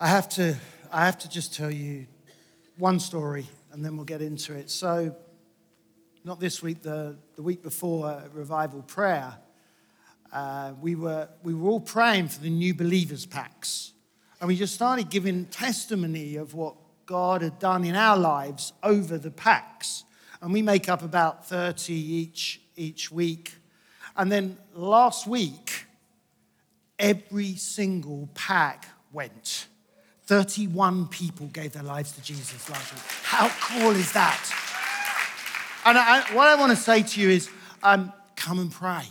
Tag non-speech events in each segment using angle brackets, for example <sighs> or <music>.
I have to, I have to just tell you one story and then we'll get into it. So, not this week, the, the week before uh, revival prayer, uh, we, were, we were all praying for the new believers packs. And we just started giving testimony of what God had done in our lives over the packs. And we make up about 30 each, each week. And then last week, every single pack went. 31 people gave their lives to Jesus last week. How cool is that? And I, what I want to say to you is um, come and pray.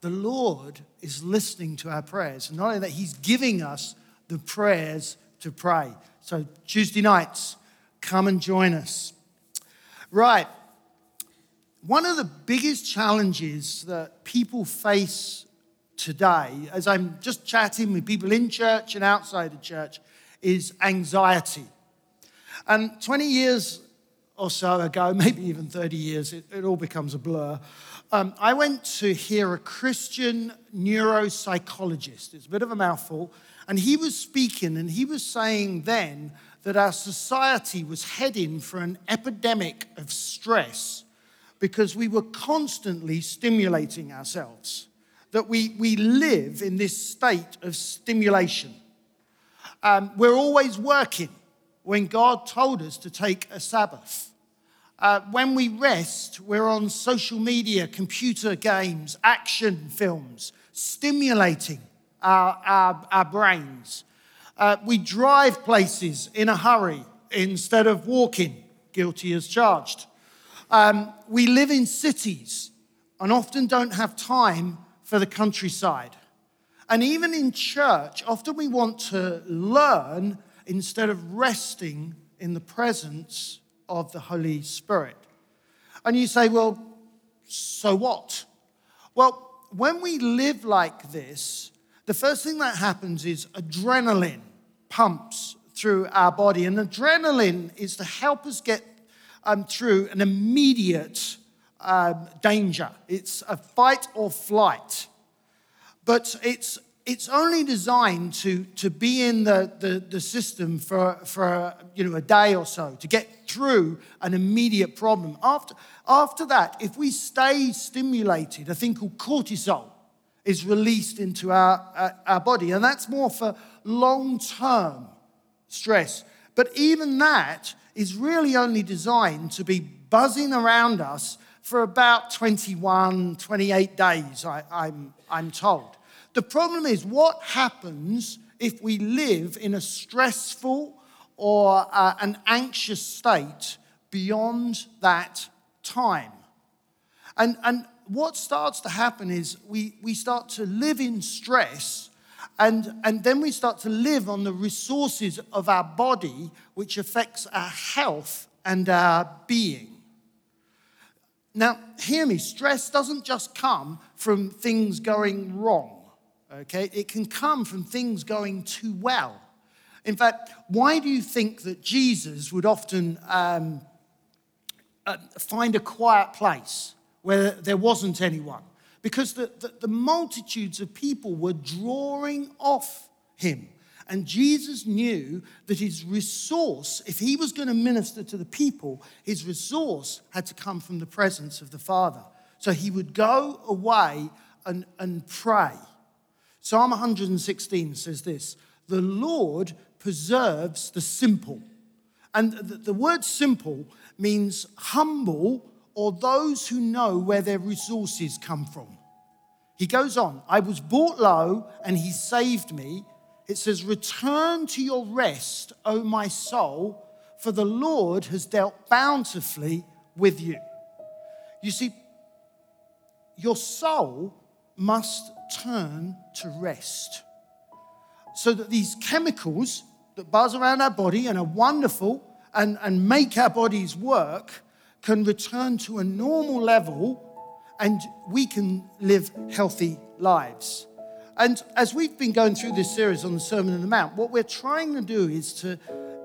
The Lord is listening to our prayers. And not only that, He's giving us the prayers to pray. So, Tuesday nights, come and join us. Right. One of the biggest challenges that people face today, as I'm just chatting with people in church and outside of church, is anxiety. And 20 years or so ago, <laughs> maybe even 30 years, it, it all becomes a blur. Um, I went to hear a Christian neuropsychologist. It's a bit of a mouthful. And he was speaking, and he was saying then that our society was heading for an epidemic of stress because we were constantly stimulating ourselves, that we, we live in this state of stimulation. Um, we're always working when God told us to take a Sabbath. Uh, when we rest, we're on social media, computer games, action films, stimulating our, our, our brains. Uh, we drive places in a hurry instead of walking, guilty as charged. Um, we live in cities and often don't have time for the countryside. And even in church, often we want to learn instead of resting in the presence of the Holy Spirit. And you say, well, so what? Well, when we live like this, the first thing that happens is adrenaline pumps through our body. And adrenaline is to help us get um, through an immediate um, danger. It's a fight or flight. But it's it's only designed to, to be in the, the, the system for, for you know, a day or so, to get through an immediate problem. After, after that, if we stay stimulated, a thing called cortisol is released into our, our, our body, and that's more for long term stress. But even that is really only designed to be buzzing around us for about 21, 28 days, I, I'm, I'm told. The problem is, what happens if we live in a stressful or uh, an anxious state beyond that time? And, and what starts to happen is we, we start to live in stress and, and then we start to live on the resources of our body, which affects our health and our being. Now, hear me, stress doesn't just come from things going wrong okay? It can come from things going too well. In fact, why do you think that Jesus would often um, uh, find a quiet place where there wasn't anyone? Because the, the, the multitudes of people were drawing off him. And Jesus knew that his resource, if he was going to minister to the people, his resource had to come from the presence of the Father. So he would go away and, and pray. Psalm 116 says this The Lord preserves the simple. And the, the word simple means humble or those who know where their resources come from. He goes on, I was brought low and he saved me. It says, Return to your rest, O my soul, for the Lord has dealt bountifully with you. You see, your soul must turn to rest. So that these chemicals that buzz around our body and are wonderful and, and make our bodies work can return to a normal level and we can live healthy lives. And as we've been going through this series on the Sermon on the Mount, what we're trying to do is to,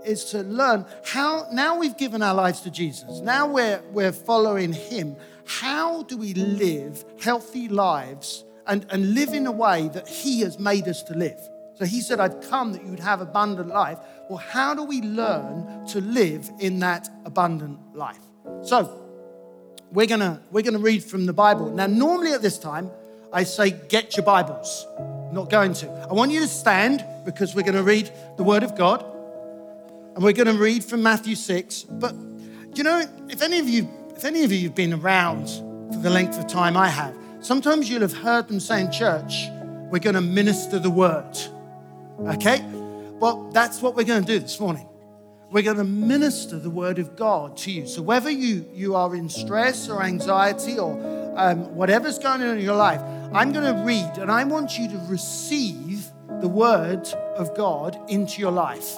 is to learn how, now we've given our lives to Jesus, now we're, we're following Him, how do we live healthy lives and, and live in a way that He has made us to live. So he said, I've come that you would have abundant life. Well, how do we learn to live in that abundant life? So, we're gonna, we're gonna read from the Bible. Now, normally at this time, I say, get your Bibles. I'm not going to. I want you to stand because we're gonna read the Word of God and we're gonna read from Matthew 6. But, you know, if any of you, if any of you have been around for the length of time I have, sometimes you'll have heard them say in church, we're gonna minister the Word. Okay? Well, that's what we're going to do this morning. We're going to minister the word of God to you. So, whether you, you are in stress or anxiety or um, whatever's going on in your life, I'm going to read and I want you to receive the word of God into your life.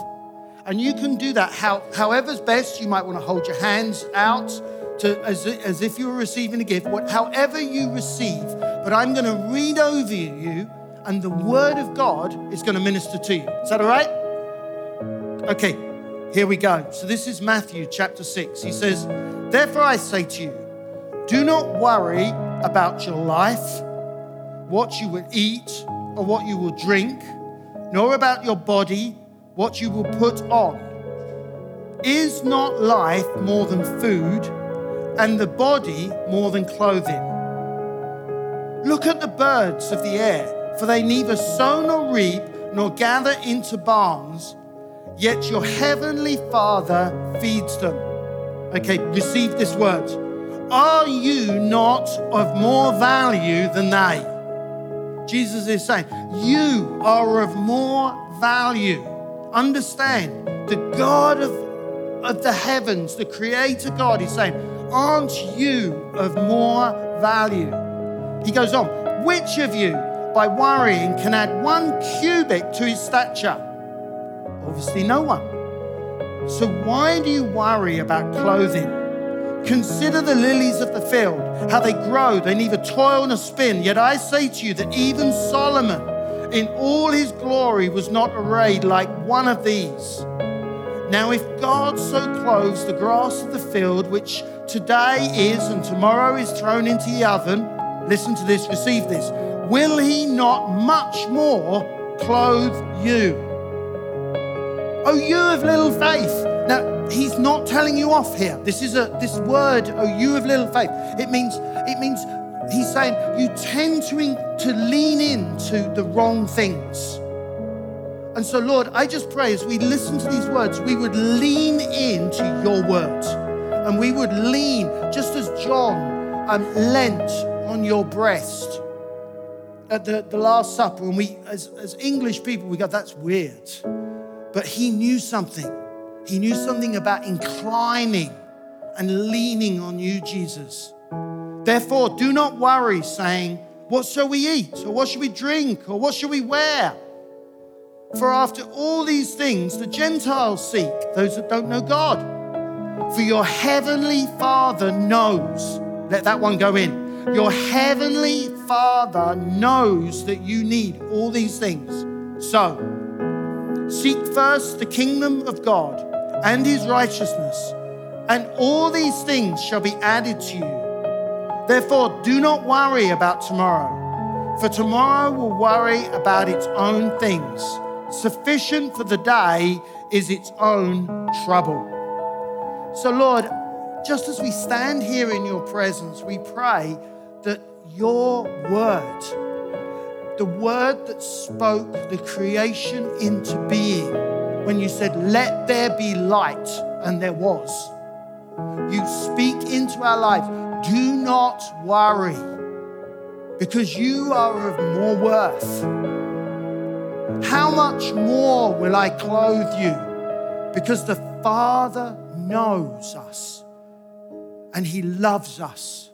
And you can do that how, however's best. You might want to hold your hands out to, as, as if you were receiving a gift, what, however you receive. But I'm going to read over you and the word of God is going to minister to you. Is that all right? Okay, here we go. So this is Matthew chapter 6. He says, Therefore I say to you, do not worry about your life, what you will eat or what you will drink, nor about your body, what you will put on. Is not life more than food, and the body more than clothing? Look at the birds of the air for they neither sow nor reap nor gather into barns, yet your heavenly Father feeds them. Okay, receive this word. Are you not of more value than they? Jesus is saying, You are of more value. Understand, the God of, of the heavens, the Creator God, is saying, Aren't you of more value? He goes on, Which of you, by worrying can add one cubit to his stature? Obviously, no one. So, why do you worry about clothing? Consider the lilies of the field, how they grow, they neither toil nor spin. Yet I say to you that even Solomon, in all his glory, was not arrayed like one of these. Now, if God so clothes the grass of the field, which today is and tomorrow is thrown into the oven, listen to this, receive this will he not much more clothe you? Oh, you of little faith. Now, he's not telling you off here. This is a this word, oh, you of little faith. It means, it means he's saying you tend to, in, to lean into the wrong things. And so, Lord, I just pray as we listen to these words, we would lean into your words. And we would lean, just as John um, leant on your breast at the, the Last Supper, and we, as, as English people, we go, that's weird. But he knew something. He knew something about inclining and leaning on you, Jesus. Therefore, do not worry, saying, What shall we eat? Or what shall we drink? Or what shall we wear? For after all these things, the Gentiles seek, those that don't know God. For your heavenly Father knows. Let that one go in. Your heavenly Father knows that you need all these things. So, seek first the kingdom of God and his righteousness, and all these things shall be added to you. Therefore, do not worry about tomorrow, for tomorrow will worry about its own things. Sufficient for the day is its own trouble. So, Lord, just as we stand here in your presence, we pray that your word, the word that spoke the creation into being, when you said, Let there be light, and there was. You speak into our lives. Do not worry, because you are of more worth. How much more will I clothe you? Because the Father knows us and He loves us.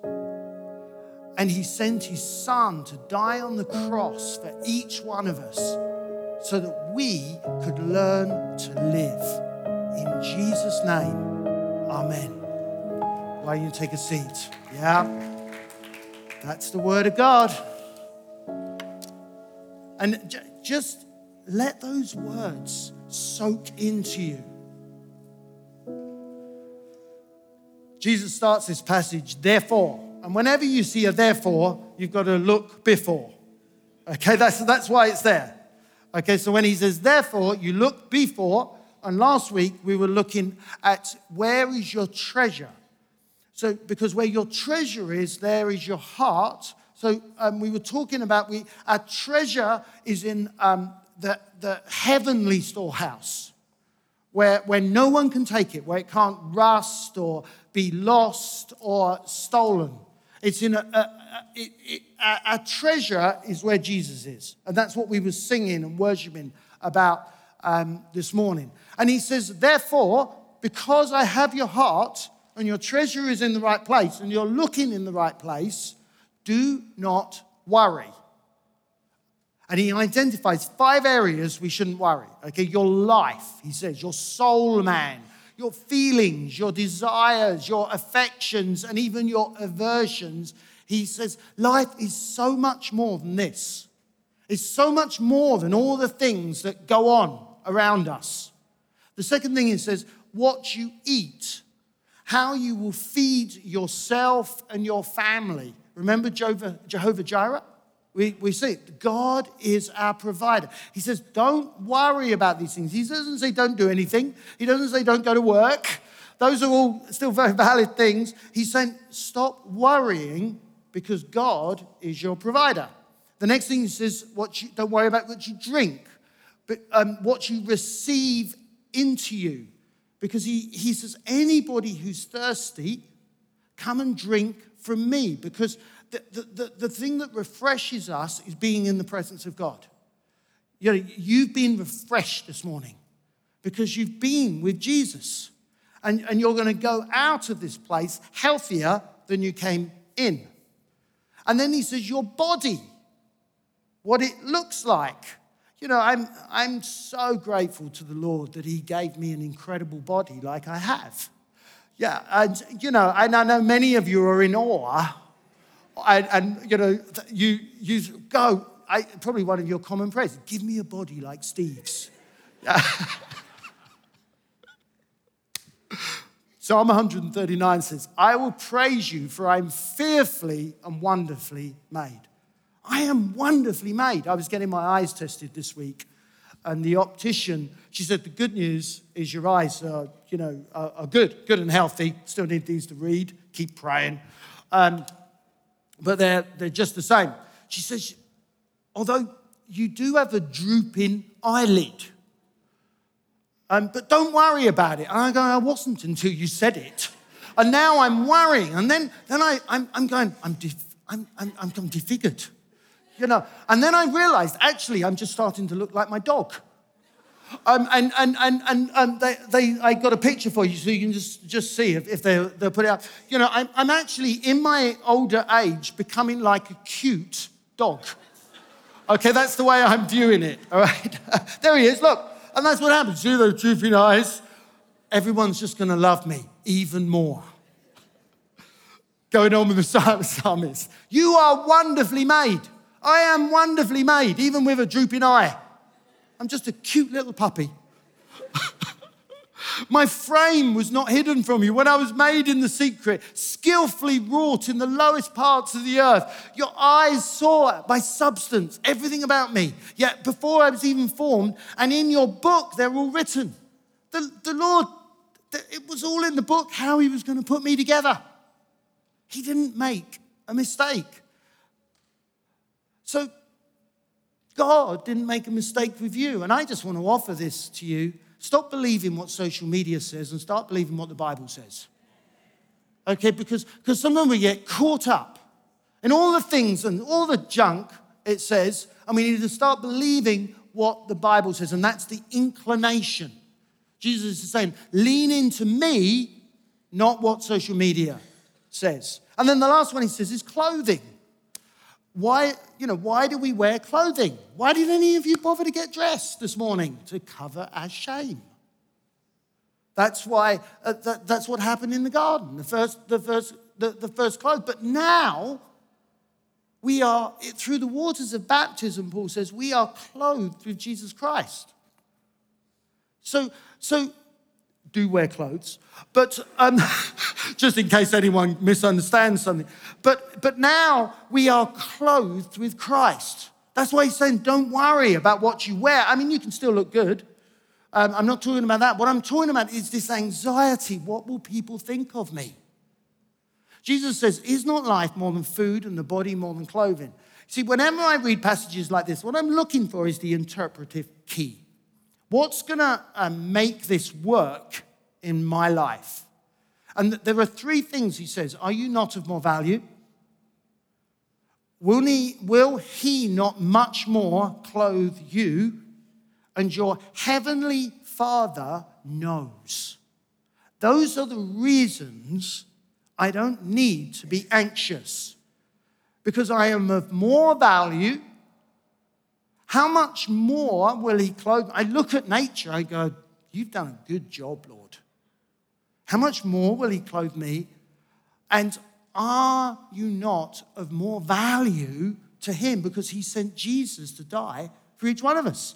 And he sent his son to die on the cross for each one of us so that we could learn to live. In Jesus' name, amen. Why don't you take a seat? Yeah. That's the word of God. And j- just let those words soak into you. Jesus starts this passage, therefore. And whenever you see a therefore, you've got to look before. Okay, that's, that's why it's there. Okay, so when he says, therefore, you look before, and last week we were looking at where is your treasure? So, because where your treasure is, there is your heart. So, um, we were talking about we, our treasure is in um, the, the heavenly storehouse, where, where no one can take it, where it can't rust or be lost or stolen. It's in a, a, a, it, it, a, treasure is where Jesus is. And that's what we were singing and worshiping about um, this morning. And he says, therefore, because I have your heart and your treasure is in the right place and you're looking in the right place, do not worry. And he identifies five areas we shouldn't worry. Okay, your life, he says, your soul man, your feelings, your desires, your affections, and even your aversions. He says, life is so much more than this. It's so much more than all the things that go on around us. The second thing he says, what you eat, how you will feed yourself and your family. Remember Jehovah, Jehovah Jireh? We, we see. God is our provider. He says, don't worry about these things. He doesn't say don't do anything. He doesn't say don't go to work. Those are all still very <laughs> valid things. He's saying stop worrying because God is your provider. The next thing he says, what you, don't worry about what you drink, but um, what you receive into you. Because he, he says, anybody who's thirsty, come and drink from me. Because the, the, the, thing that refreshes us is being in the presence of God. You know, you've been refreshed this morning because you've been with Jesus. And, and you're going to go out of this place healthier than you came in. And then he says, Your body, what it looks like. You know, I'm, I'm so grateful to the Lord that He gave me an incredible body like I have. Yeah, and you know, and I know many of you are in awe and, and you know, you, you go, I, probably one of your common prayers, give me a body like Steve's. <laughs> Psalm 139 says, I will praise you, for I'm fearfully and wonderfully made. I am wonderfully made. I was getting my eyes tested this week, and the optician, she said, the good news is your eyes are, you know, are, are good, good and healthy. Still need these to read. Keep praying. Um, but they're, they're just the same. She says, although you do have a drooping eyelid, um, but don't worry about it. And I go, I wasn't until you said it. And now I'm worrying. And then, then I, I'm, I'm going, I'm, def, I'm, I'm, I'm defigured. You know, and then I realized actually I'm just starting to look like my dog. Um, and and, and, and um, they, they, I got a picture for you so you can just, just see if, if they, they'll put it up. You know, I'm, I'm actually, in my older age, becoming like a cute dog. Okay, that's the way I'm viewing it, all right? <laughs> there he is, look. And that's what happens. See those drooping eyes? Everyone's just going to love me even more. Going on with the <laughs> psalmist. You are wonderfully made. I am wonderfully made, even with a drooping eye. I'm just a cute little puppy. <laughs> My frame was not hidden from you when I was made in the secret, skillfully wrought in the lowest parts of the earth. Your eyes saw my substance, everything about me. Yet before I was even formed, and in your book, they're all written. The, the Lord, it was all in the book how He was going to put me together. He didn't make a mistake. So God didn't make a mistake with you. And I just want to offer this to you. Stop believing what social media says and start believing what the Bible says. Okay, because because sometimes we get caught up in all the things and all the junk it says, and we need to start believing what the Bible says, and that's the inclination. Jesus is saying, lean into me, not what social media says. And then the last one he says is clothing. Why, you know, why do we wear clothing? Why did any of you bother to get dressed this morning? To cover our shame. That's why, uh, that, that's what happened in the garden, the first, the first, the, the first clothes. But now, we are, through the waters of baptism, Paul says, we are clothed with Jesus Christ. So, so do wear clothes, but um, <laughs> just in case anyone misunderstands something. But, but now we are clothed with Christ. That's why he's saying, don't worry about what you wear. I mean, you can still look good. Um, I'm not talking about that. What I'm talking about is this anxiety. What will people think of me? Jesus says, Is not life more than food and the body more than clothing? See, whenever I read passages like this, what I'm looking for is the interpretive key. What's going to um, make this work in my life? And there are three things he says Are you not of more value? Will he, will he not much more clothe you? And your heavenly Father knows. Those are the reasons I don't need to be anxious because I am of more value. How much more will He clothe? I look at nature, I go, You've done a good job, Lord. How much more will He clothe me? And are you not of more value to Him because He sent Jesus to die for each one of us?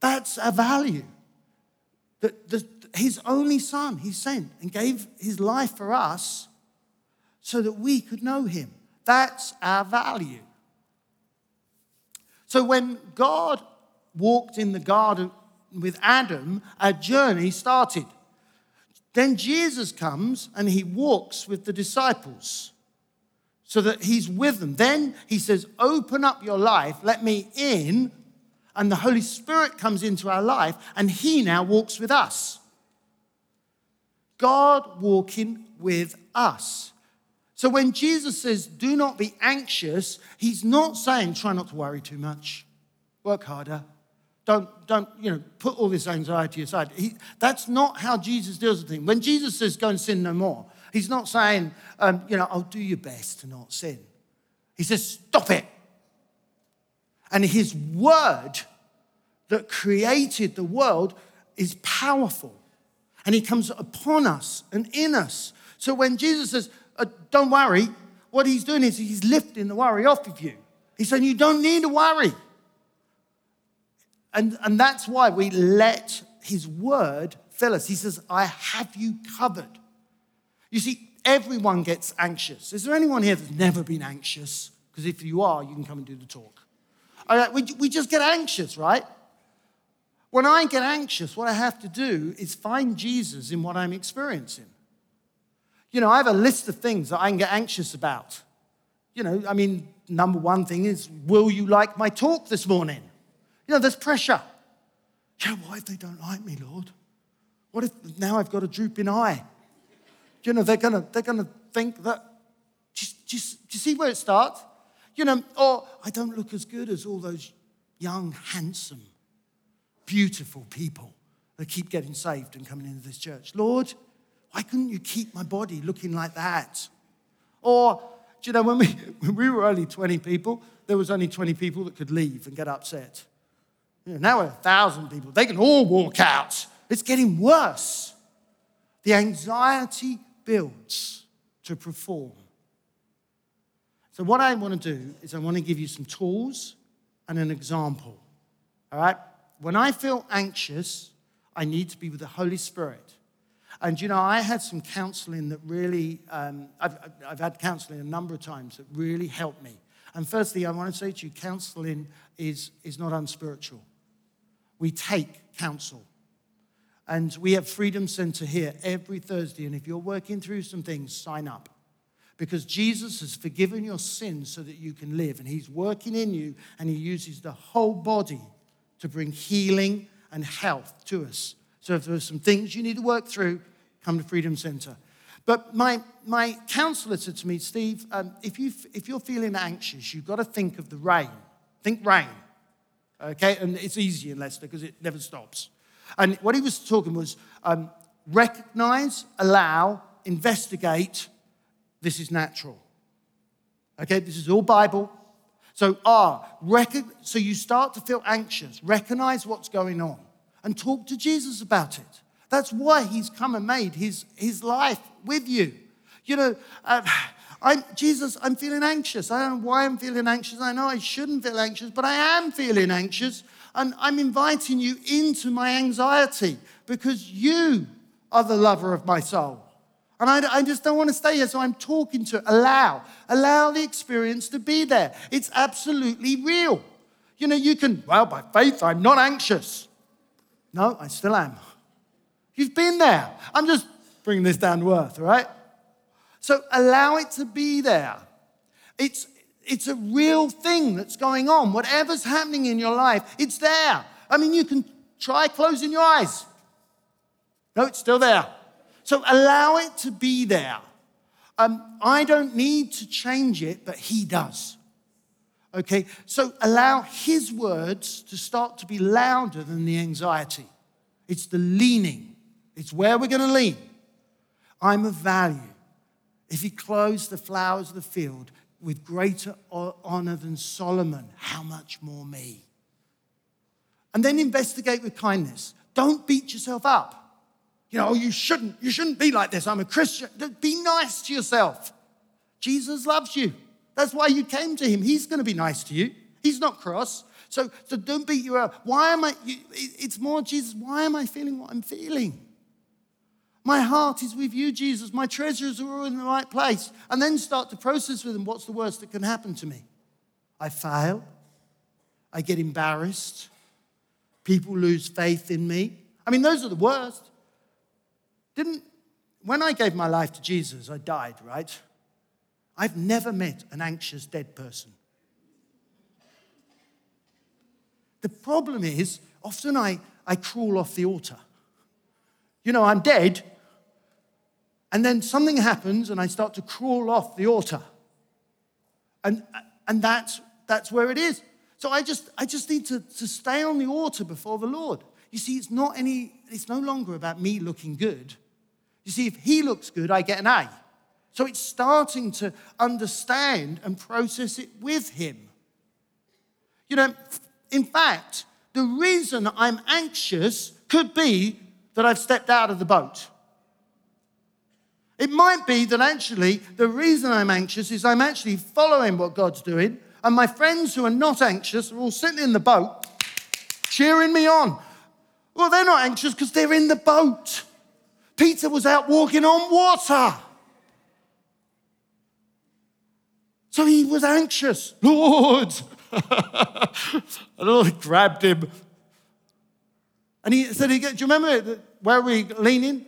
That's a value. That the, his only son he sent and gave his life for us so that we could know him. That's our value. So when God walked in the garden with Adam, a journey started. Then Jesus comes and he walks with the disciples so that he's with them. Then he says, Open up your life, let me in. And the Holy Spirit comes into our life and he now walks with us. God walking with us. So when Jesus says, do not be anxious, he's not saying, try not to worry too much, work harder. Don't, don't you know, put all this anxiety aside. He, that's not how Jesus deals with things. When Jesus says, go and sin no more, he's not saying, um, you know, I'll do your best to not sin. He says, stop it. And his word that created the world is powerful and he comes upon us and in us. So when Jesus says, uh, Don't worry, what he's doing is he's lifting the worry off of you. He's saying, You don't need to worry. And, and that's why we let his word fill us. He says, I have you covered. You see, everyone gets anxious. Is there anyone here that's never been anxious? Because if you are, you can come and do the talk. we, we just get anxious, right? When I get anxious, what I have to do is find Jesus in what I'm experiencing. You know, I have a list of things that I can get anxious about. You know, I mean, number one thing is, will you like my talk this morning? You know, there's pressure. You know, what if they don't like me, Lord? What if now I've got a drooping eye? You know, they're gonna, they're gonna think that, just, just, do you see where it starts? You know, or I don't look as good as all those young, handsome, beautiful people that keep getting saved and coming into this church. Lord, why couldn't you keep my body looking like that? Or, do you know, when we, <laughs> when we were only 20 people, there was only 20 people that could leave and get upset. Now we're a thousand people. They can all walk out. It's getting worse. The anxiety builds to perform. So, what I want to do is I want to give you some tools and an example. All right? when I feel anxious, I need to be with the Holy Spirit. And you know, I had some counseling that really, um, I've, I've had counseling a number of times that really helped me. And firstly, I want to say to you, counseling is, is not unspiritual. We take counsel. And we have Freedom Center here every Thursday. And if you're working through some things, sign up. Because Jesus has forgiven your sins so that you can live. And He's working in you, and He uses the whole body to bring healing and health to us. So if there's some things you need to work through, come to Freedom Center. But my, my counselor said to me, Steve, um, if, you, if you're feeling anxious, you've got to think of the rain. Think rain. Okay? And it's easy in Leicester because it never stops. And what he was talking was um, recognize, allow, investigate. This is natural. Okay? This is all Bible. So, R, rec- so you start to feel anxious, recognize what's going on, and talk to Jesus about it. That's why he's come and made his, his life with you. You know, uh, I'm, Jesus, I'm feeling anxious. I don't know why I'm feeling anxious. I know I shouldn't feel anxious, but I am feeling anxious. And I'm inviting you into my anxiety because you are the lover of my soul. And I, I, just don't want to stay here, so I'm talking to allow. Allow the experience to be there. It's absolutely real. You know, you can, well, by faith, I'm not anxious. No, I still am. You've been there. I'm just bringing this down to earth, right? So allow it to be there. It's, it's a real thing that's going on. Whatever's happening in your life, it's there. I mean, you can try closing your eyes. No, it's still there. So allow it to be there. Um, I don't need to change it, but He does. Okay, so allow His words to start to be louder than the anxiety. It's the leaning, it's where we're going to lean. I'm of value. If He clothes the flowers of the field with greater honor than Solomon, how much more me? And then investigate with kindness. Don't beat yourself up. You know, oh, you shouldn't, you shouldn't be like this. I'm a Christian. Be nice to yourself. Jesus loves you. That's why you came to him. He's going to be nice to you. He's not cross. So, so don't beat you up. Why am I, it's more Jesus, why am I feeling what I'm feeling? My heart is with you, Jesus. My treasures are all in the right place. And then start to process with them what's the worst that can happen to me? I fail. I get embarrassed. People lose faith in me. I mean, those are the worst. Didn't, when I gave my life to Jesus, I died, right? I've never met an anxious dead person. The problem is, often I, I crawl off the altar. You know, I'm dead, and then something happens, and I start to crawl off the altar. And, and that's, that's where it is. So I just, I just need to, to stay on the altar before the Lord. You see, it's not any, it's no longer about me looking good. You see, if he looks good, I get an A. So it's starting to understand and process it with him. You know, in fact, the reason I'm anxious could be that I've stepped out of the boat. It might be that actually the reason I'm anxious is I'm actually following what God's doing, and my friends who are not anxious are all sitting in the boat cheering me on. Well, they're not anxious because they're in the boat. Peter was out walking on water. So he was anxious. Lord. <laughs> and Lord grabbed him. And he said, Do you remember where we're leaning?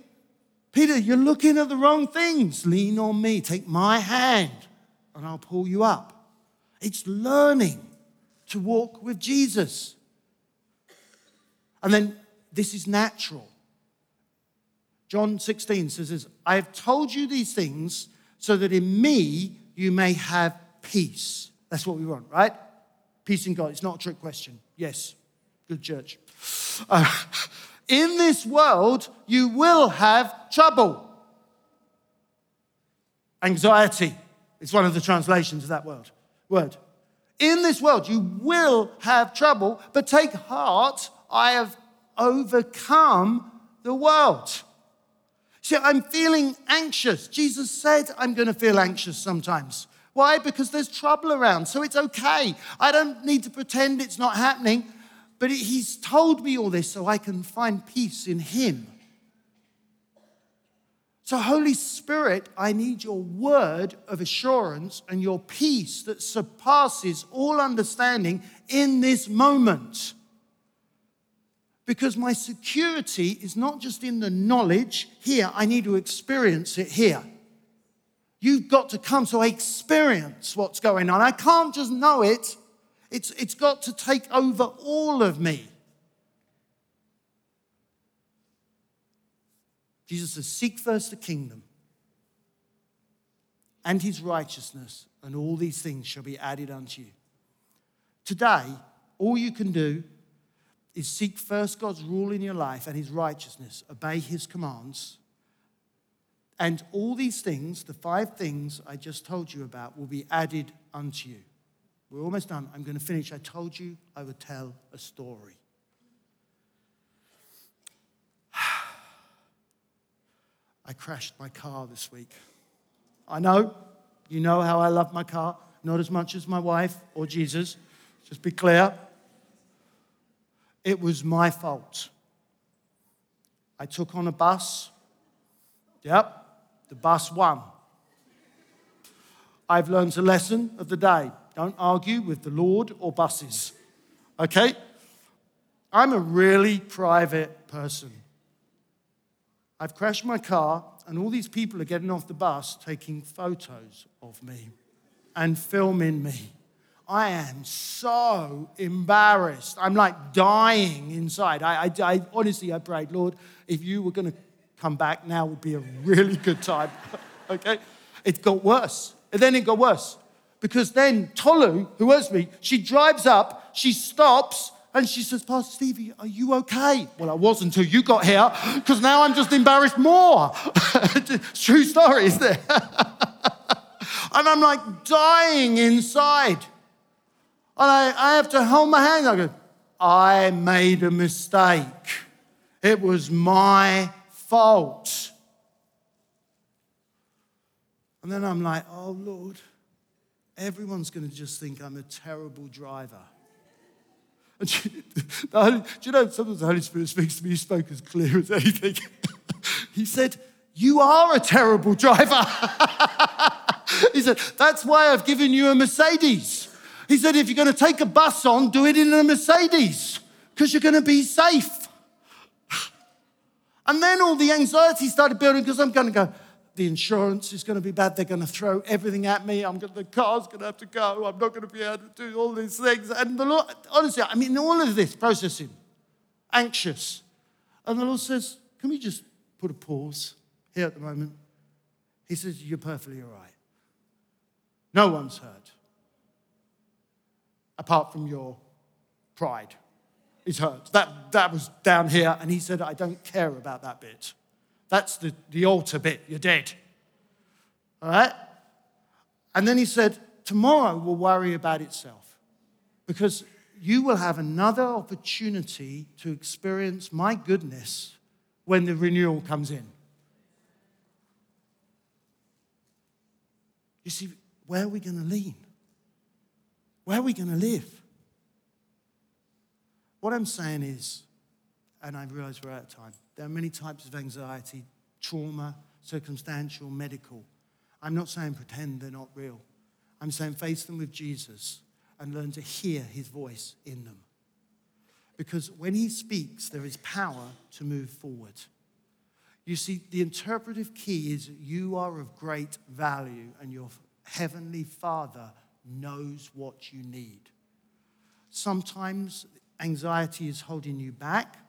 Peter, you're looking at the wrong things. Lean on me. Take my hand and I'll pull you up. It's learning to walk with Jesus. And then this is natural. John 16 says this I have told you these things so that in me you may have peace. That's what we want, right? Peace in God. It's not a trick question. Yes. Good church. <laughs> Uh, in this world, you will have trouble. Anxiety is one of the translations of that word. Word. In this world, you will have trouble, but take heart, I have overcome the world. See, I'm feeling anxious. Jesus said I'm going to feel anxious sometimes. Why? Because there's trouble around. So it's okay. I don't need to pretend it's not happening. But He's told me all this so I can find peace in Him. So, Holy Spirit, I need your word of assurance and your peace that surpasses all understanding in this moment because my security is not just in the knowledge here, I need to experience it here. You've got to come so I experience what's going on. I can't just know it, it's, it's got to take over all of me. Jesus says, Seek first the kingdom and his righteousness, and all these things shall be added unto you. Today, all you can do is seek first God's rule in your life and his righteousness, obey his commands. And all these things, the five things I just told you about, will be added unto you. We're almost done. I'm going to finish. I told you I would tell a story. <sighs> I crashed my car this week. I know, you know how I love my car, not as much as my wife or Jesus. Just be clear. It was my fault. I took on a bus. Yep. The bus won. I've learned a lesson of the day. Don't argue with the Lord or buses. Okay? I'm a really private person. I've crashed my car, and all these people are getting off the bus taking photos of me and filming me. I am so embarrassed. I'm like dying inside. I, I, I honestly, I prayed, Lord, if you were going to come back, now would be a really good time. <laughs> okay? It got worse. And then it got worse. Because then Tolu, who was me, she drives up, she stops, and she says, Pastor Stevie, are you okay? Well, I was until you got here, because now I'm just embarrassed more. <laughs> True story, is there? <laughs> and I'm like dying inside. And I, I have to hold my hand. I go, I made a mistake. It was my fault. And then I'm like, oh, Lord, everyone's going to just think I'm a terrible driver. <laughs> And do you know, sometimes the Holy Spirit speaks to me, he spoke as clear as anything. <laughs> he said, You are a terrible driver. <laughs> he said, That's why I've given you a Mercedes. He said, If you're going to take a bus on, do it in a Mercedes because you're going to be safe. And then all the anxiety started building because I'm going to go, the insurance is going to be bad. They're going to throw everything at me. I'm going, To, the car's going to have to go. I'm not going to be able to do all these things. And the Lord, honestly, I mean, all of this processing, anxious. And the Lord says, Can we just put a pause here at the moment? He says, You're perfectly all right. No one's hurt, apart from your pride. Is hurt. That, that was down here. And he said, I don't care about that bit. That's the, the altar bit. You're dead. All right? And then he said, Tomorrow will worry about itself because you will have another opportunity to experience my goodness when the renewal comes in. You see, where are we going to lean? Where are we going to live? What I'm saying is, and I realize we're out of time. There are many types of anxiety trauma, circumstantial, medical. I'm not saying pretend they're not real. I'm saying face them with Jesus and learn to hear his voice in them. Because when he speaks, there is power to move forward. You see, the interpretive key is you are of great value, and your heavenly Father knows what you need. Sometimes anxiety is holding you back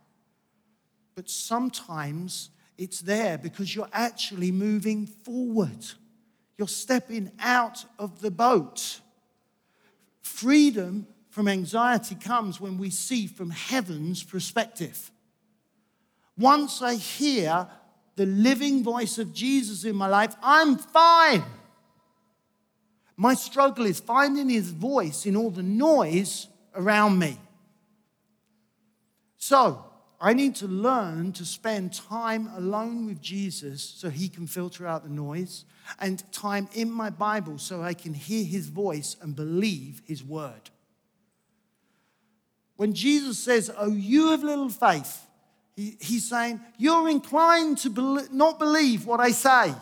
but sometimes it's there because you're actually moving forward. You're stepping out of the boat. Freedom from anxiety comes when we see from heaven's perspective. Once I hear the living voice of Jesus in my life, I'm fine. My struggle is finding his voice in all the noise around me. So, I need to learn to spend time alone with Jesus so he can filter out the noise, and time in my Bible so I can hear his voice and believe his word. When Jesus says, Oh, you have little faith, he, he's saying, You're inclined to be- not believe what I say.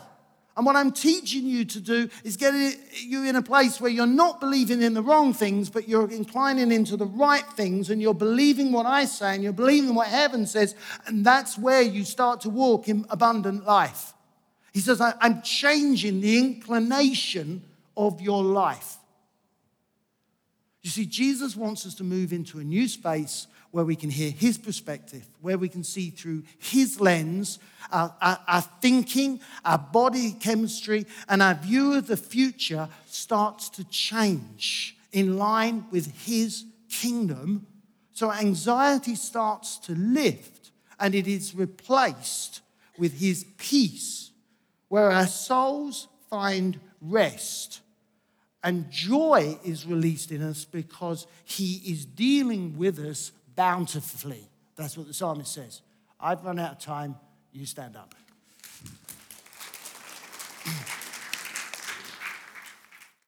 And what I'm teaching you to do is get you in a place where you're not believing in the wrong things, but you're inclining into the right things and you're believing what I say and you're believing what heaven says. And that's where you start to walk in abundant life. He says, I'm changing the inclination of your life. You see, Jesus wants us to move into a new space where we can hear his perspective, where we can see through his lens our, our, our, thinking, our body chemistry, and our view of the future starts to change in line with his kingdom. So anxiety starts to lift and it is replaced with his peace, where our souls find rest. And joy is released in us because he is dealing with us bountifully. That's what the psalmist says. I've run out of time. You stand up. <clears throat>